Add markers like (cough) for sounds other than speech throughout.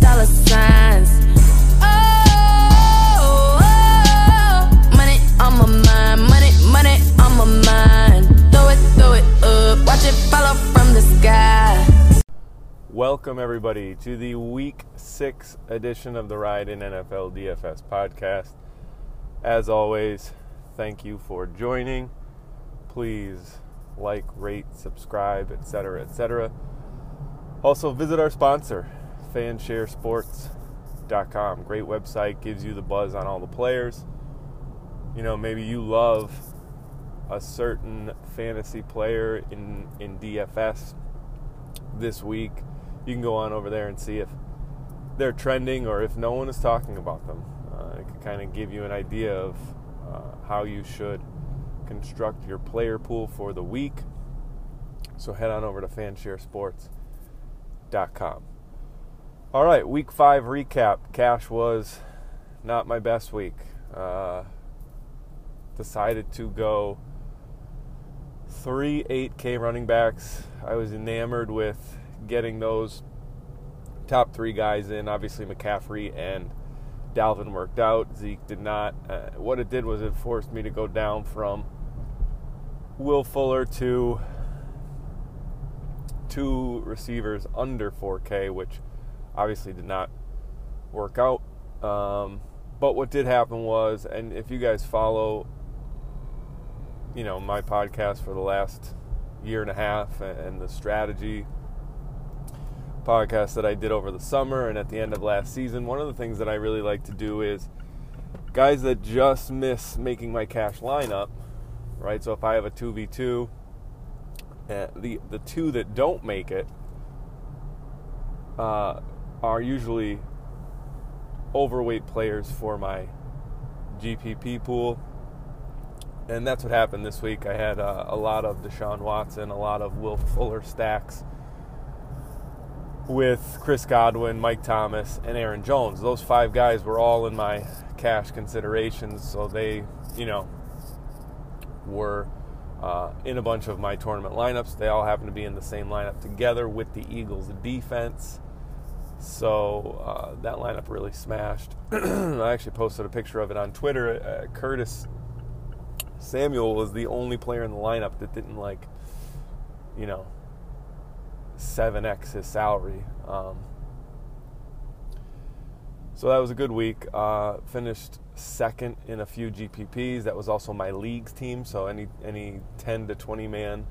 dollar signs. Oh, oh, money on my mind, money, money on my mind. Throw it, throw it up, watch it from the sky. Welcome, everybody, to the week six edition of the Ride in NFL DFS podcast. As always, thank you for joining. Please like, rate, subscribe, etc., etc. Also, visit our sponsor, fansharesports.com. Great website, gives you the buzz on all the players. You know, maybe you love a certain fantasy player in, in DFS this week. You can go on over there and see if they're trending or if no one is talking about them. Uh, it could kind of give you an idea of uh, how you should construct your player pool for the week. So head on over to fansharesports.com. All right, week five recap. Cash was not my best week. Uh, decided to go three 8K running backs. I was enamored with getting those top three guys in. Obviously, McCaffrey and Dalvin worked out. Zeke did not. Uh, what it did was it forced me to go down from Will Fuller to two receivers under 4K, which obviously did not work out. Um, but what did happen was, and if you guys follow, you know, my podcast for the last year and a half and the strategy podcast that I did over the summer and at the end of last season, one of the things that I really like to do is guys that just miss making my cash lineup right? So if I have a 2v2, uh, the, the two that don't make it uh, are usually overweight players for my GPP pool. And that's what happened this week. I had uh, a lot of Deshaun Watson, a lot of Will Fuller stacks with Chris Godwin, Mike Thomas, and Aaron Jones. Those five guys were all in my cash considerations, so they, you know, were uh, in a bunch of my tournament lineups. They all happen to be in the same lineup together with the Eagles defense. So uh, that lineup really smashed. (clears throat) I actually posted a picture of it on Twitter. Uh, Curtis Samuel was the only player in the lineup that didn't like, you know, 7x his salary. Um, so that was a good week. Uh, finished second in a few GPPs. That was also my leagues team. So any any 10 to 20 man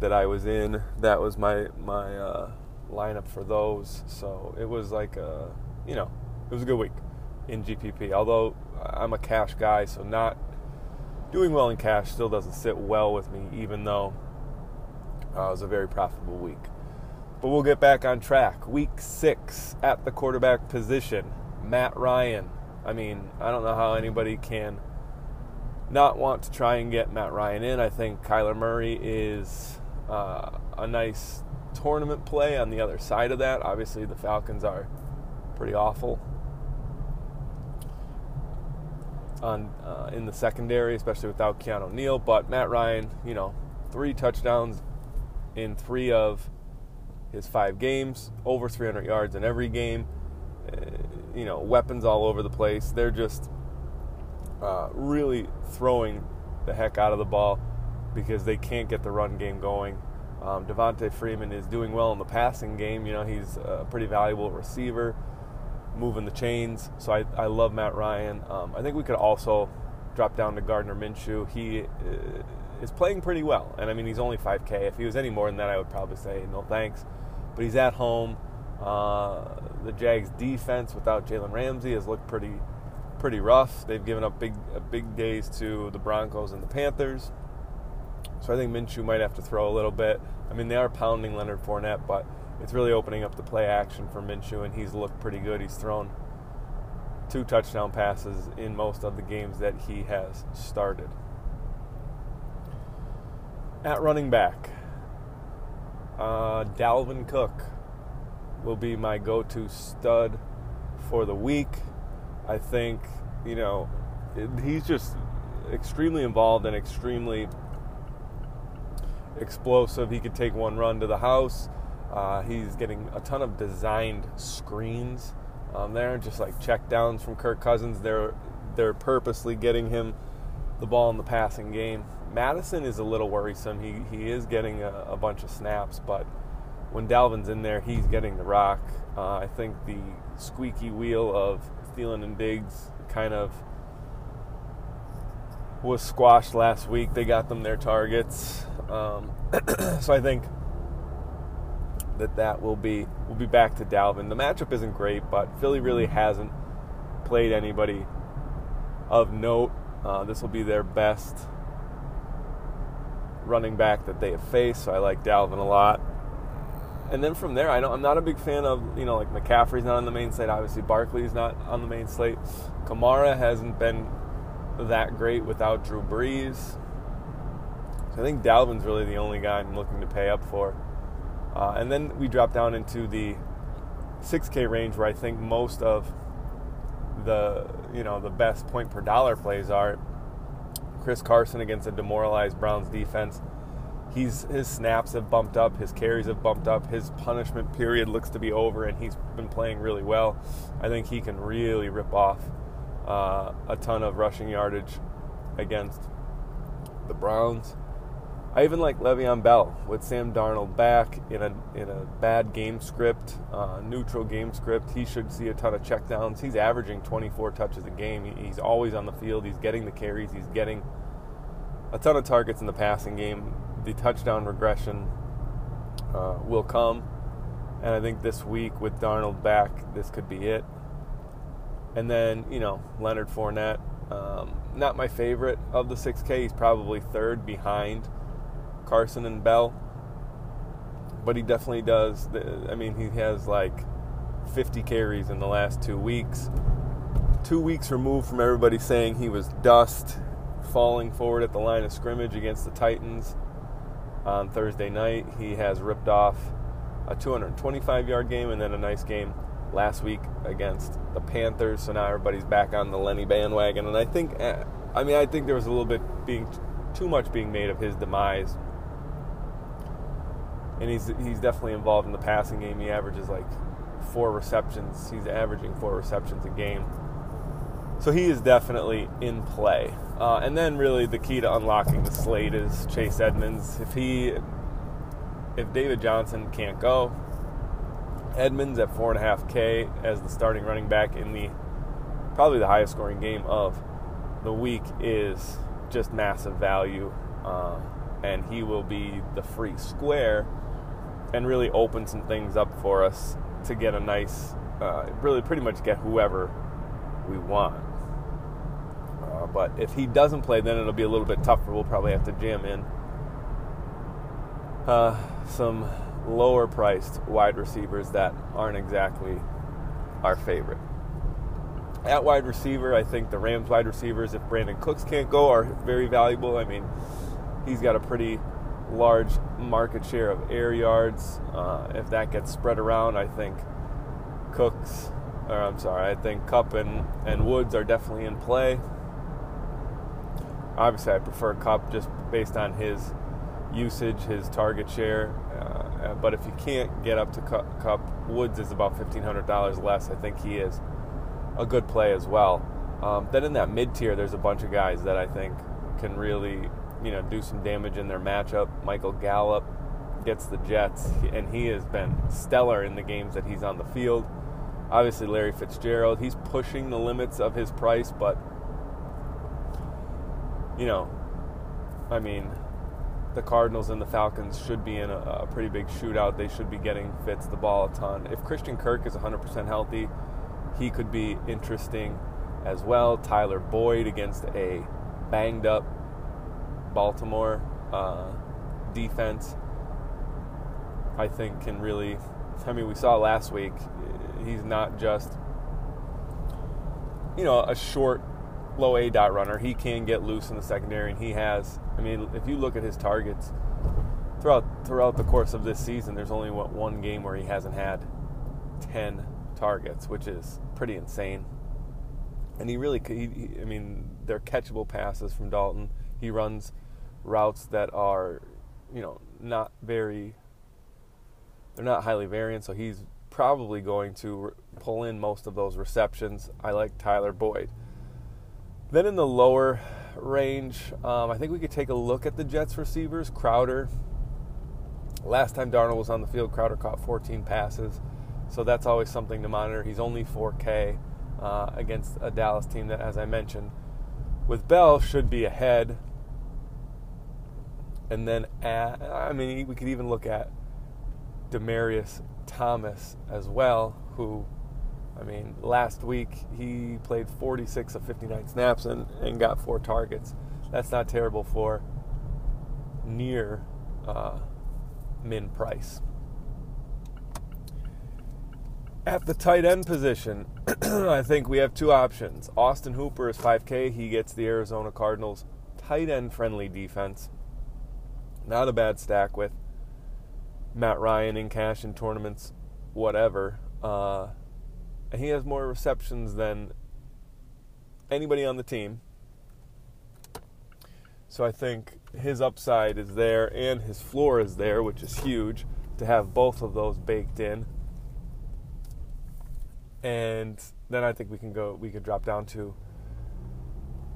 that I was in, that was my my uh, lineup for those. So it was like a you know it was a good week in GPP. Although I'm a cash guy, so not doing well in cash still doesn't sit well with me, even though uh, it was a very profitable week. But we'll get back on track. Week six at the quarterback position, Matt Ryan I mean, I don't know how anybody can not want to try and get Matt Ryan in. I think Kyler Murray is uh, a nice tournament play on the other side of that. Obviously, the Falcons are pretty awful on uh, in the secondary, especially without Keanu Neal. But Matt Ryan, you know, three touchdowns in three of his five games, over 300 yards in every game you know, weapons all over the place. They're just uh, really throwing the heck out of the ball because they can't get the run game going. Um, Devonta Freeman is doing well in the passing game. You know, he's a pretty valuable receiver, moving the chains. So I, I love Matt Ryan. Um, I think we could also drop down to Gardner Minshew. He uh, is playing pretty well. And I mean, he's only 5K. If he was any more than that, I would probably say no thanks. But he's at home. Uh, the Jags defense without Jalen Ramsey has looked pretty pretty rough. They've given up big uh, big days to the Broncos and the Panthers. So I think Minshew might have to throw a little bit. I mean, they are pounding Leonard Fournette, but it's really opening up the play action for Minshew, and he's looked pretty good. He's thrown two touchdown passes in most of the games that he has started. At running back, uh, Dalvin Cook will be my go to stud for the week. I think, you know, he's just extremely involved and extremely explosive. He could take one run to the house. Uh, he's getting a ton of designed screens. Um, they aren't just like check downs from Kirk Cousins. They're they're purposely getting him the ball in the passing game. Mattison is a little worrisome. He he is getting a, a bunch of snaps, but when Dalvin's in there, he's getting the rock. Uh, I think the squeaky wheel of Thielen and Diggs kind of was squashed last week. They got them their targets, um, (clears throat) so I think that that will be will be back to Dalvin. The matchup isn't great, but Philly really hasn't played anybody of note. Uh, this will be their best running back that they have faced, so I like Dalvin a lot. And then from there, I don't, I'm not a big fan of you know like McCaffrey's not on the main slate. Obviously, Barkley's not on the main slate. Kamara hasn't been that great without Drew Brees. So I think Dalvin's really the only guy I'm looking to pay up for. Uh, and then we drop down into the 6K range where I think most of the you know the best point per dollar plays are. Chris Carson against a demoralized Browns defense. He's his snaps have bumped up, his carries have bumped up, his punishment period looks to be over, and he's been playing really well. I think he can really rip off uh, a ton of rushing yardage against the Browns. I even like Le'Veon Bell with Sam Darnold back in a in a bad game script, uh, neutral game script. He should see a ton of checkdowns. He's averaging 24 touches a game. He's always on the field. He's getting the carries. He's getting a ton of targets in the passing game. The touchdown regression uh, will come, and I think this week with Darnold back, this could be it. And then you know Leonard Fournette, um, not my favorite of the 6K. He's probably third behind Carson and Bell. But he definitely does. I mean, he has like 50 carries in the last two weeks. Two weeks removed from everybody saying he was dust, falling forward at the line of scrimmage against the Titans on Thursday night. He has ripped off a 225 yard game and then a nice game last week against the Panthers. So now everybody's back on the Lenny bandwagon. And I think, eh, I mean, I think there was a little bit being too much being made of his demise and he's he's definitely involved in the passing game. He averages like four receptions. He's averaging four receptions a game. So he is definitely in play. Uh, and then really the key to unlocking the slate is Chase Edmonds. If he if David Johnson can't go, Edmonds at four and a half K as the starting running back in the probably the highest scoring game of the week is just massive value. Uh, and he will be the free square and really open some things up for us to get a nice, uh, really pretty much get whoever we want. Uh, but if he doesn't play, then it'll be a little bit tougher. We'll probably have to jam in uh, some lower priced wide receivers that aren't exactly our favorite. At wide receiver, I think the Rams wide receivers, if Brandin Cooks can't go, are very valuable. I mean, he's got a pretty large market share of air yards. Uh, if that gets spread around, I think Cooks, or I'm sorry, I think Kupp and, and Woods are definitely in play. Obviously, I prefer Kupp just based on his usage, his target share. Uh, but if you can't get up to Kupp, Woods is about $1,500 less. I think he is a good play as well. Um, then in that mid tier, there's a bunch of guys that I think can really you know do some damage in their matchup. Michael Gallup gets the Jets, and he has been stellar in the games that he's on the field. Obviously, Larry Fitzgerald, he's pushing the limits of his price, but you know, I mean, the Cardinals and the Falcons should be in a, a, pretty big shootout. They should be getting Fitz the ball a ton. If Christian Kirk is 100% healthy, he could be interesting as well. Tyler Boyd against a banged up Baltimore uh, defense, I think, can really. I mean, we saw last week, he's not just, you know, a short, low aDOT runner. He can get loose in the secondary, and he has. I mean, if you look at his targets throughout throughout the course of this season, there's only what, one game where he hasn't had 10 targets, which is pretty insane. And he really, he, I mean, they're catchable passes from Dalton. He runs routes that are, you know, not very they're not highly variant, so he's probably going to re- pull in most of those receptions. I like Tyler Boyd. Then in the lower range, um, I think we could take a look at the Jets receivers. Crowder. Last time Darnold was on the field, Crowder caught 14 passes, so that's always something to monitor. He's only 4K uh, against a Dallas team that, as I mentioned, with Bell should be ahead. And then, at, I mean, we could even look at Demaryius Thomas as well, who, I mean, last week he played 46 of 59 snaps and, and got four targets. That's not terrible for near uh, min price. At the tight end position, (clears throat) I think we have two options. Austin Hooper is 5K. He gets the Arizona Cardinals tight end friendly defense. Not a bad stack with Matt Ryan in cash in tournaments, whatever. Uh, and he has more receptions than anybody on the team. So I think his upside is there and his floor is there, which is huge to have both of those baked in and then I think we can go. We could drop down to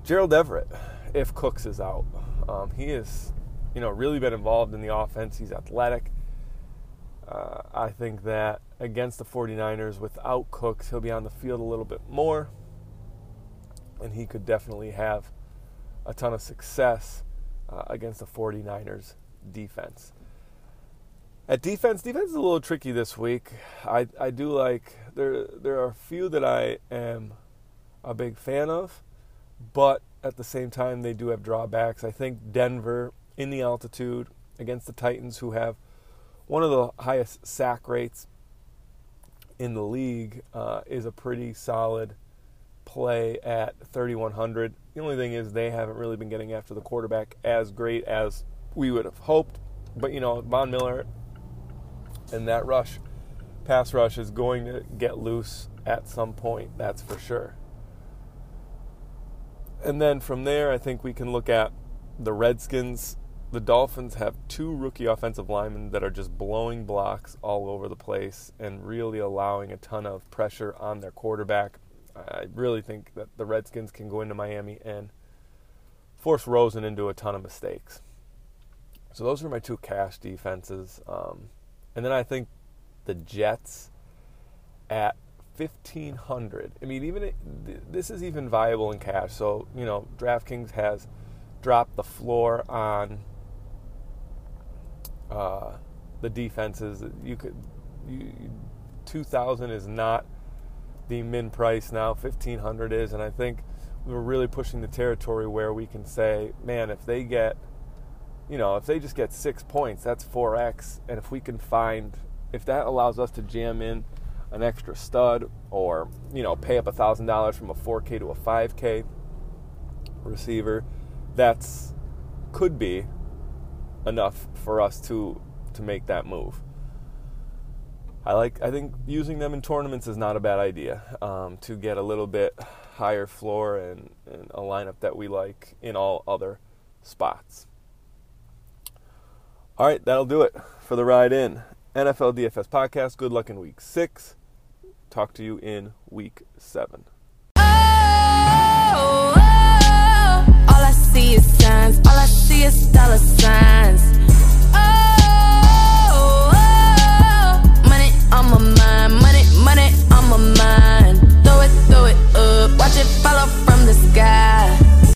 Gerald Everett if Cooks is out. Um, he is, you know, really been involved in the offense. He's athletic. Uh, I think that against the 49ers, without Cooks, he'll be on the field a little bit more, and he could definitely have a ton of success uh, against the 49ers defense. At defense, defense is a little tricky this week. I, I do like there there are a few that I am a big fan of, but at the same time they do have drawbacks. I think Denver in the altitude against the Titans, who have one of the highest sack rates in the league, uh, is a pretty solid play at 3100. The only thing is they haven't really been getting after the quarterback as great as we would have hoped. But you know, Von Miller and that rush, pass rush, is going to get loose at some point. That's for sure. And then from there, I think we can look at the Redskins. The Dolphins have two rookie offensive linemen that are just blowing blocks all over the place and really allowing a ton of pressure on their quarterback. I really think that the Redskins can go into Miami and force Rosen into a ton of mistakes. So those are my two cash defenses. Um, and then I think the Jets at 1500. I mean, even this is even viable in cash. So, you know, DraftKings has dropped the floor on uh, the defenses. You could you, 2000 is not the min price now, 1500 is, and I think we're really pushing the territory where we can say, man, if they get you know, if they just get six points, that's 4x. And if we can find, if that allows us to jam in an extra stud or, you know, pay up a $1,000 from a 4K to a 5K receiver, that's could be enough for us to to make that move. I like. I think using them in tournaments is not a bad idea um, to get a little bit higher floor and, and a lineup that we like in all other spots. All right, that'll do it for the ride in. NFL DFS podcast. Good luck in week six. Talk to you in week seven. I see is signs. All I see is dollar signs. Oh, oh, money on my mind. Money, money on my mind. Throw it, throw it up. Watch it.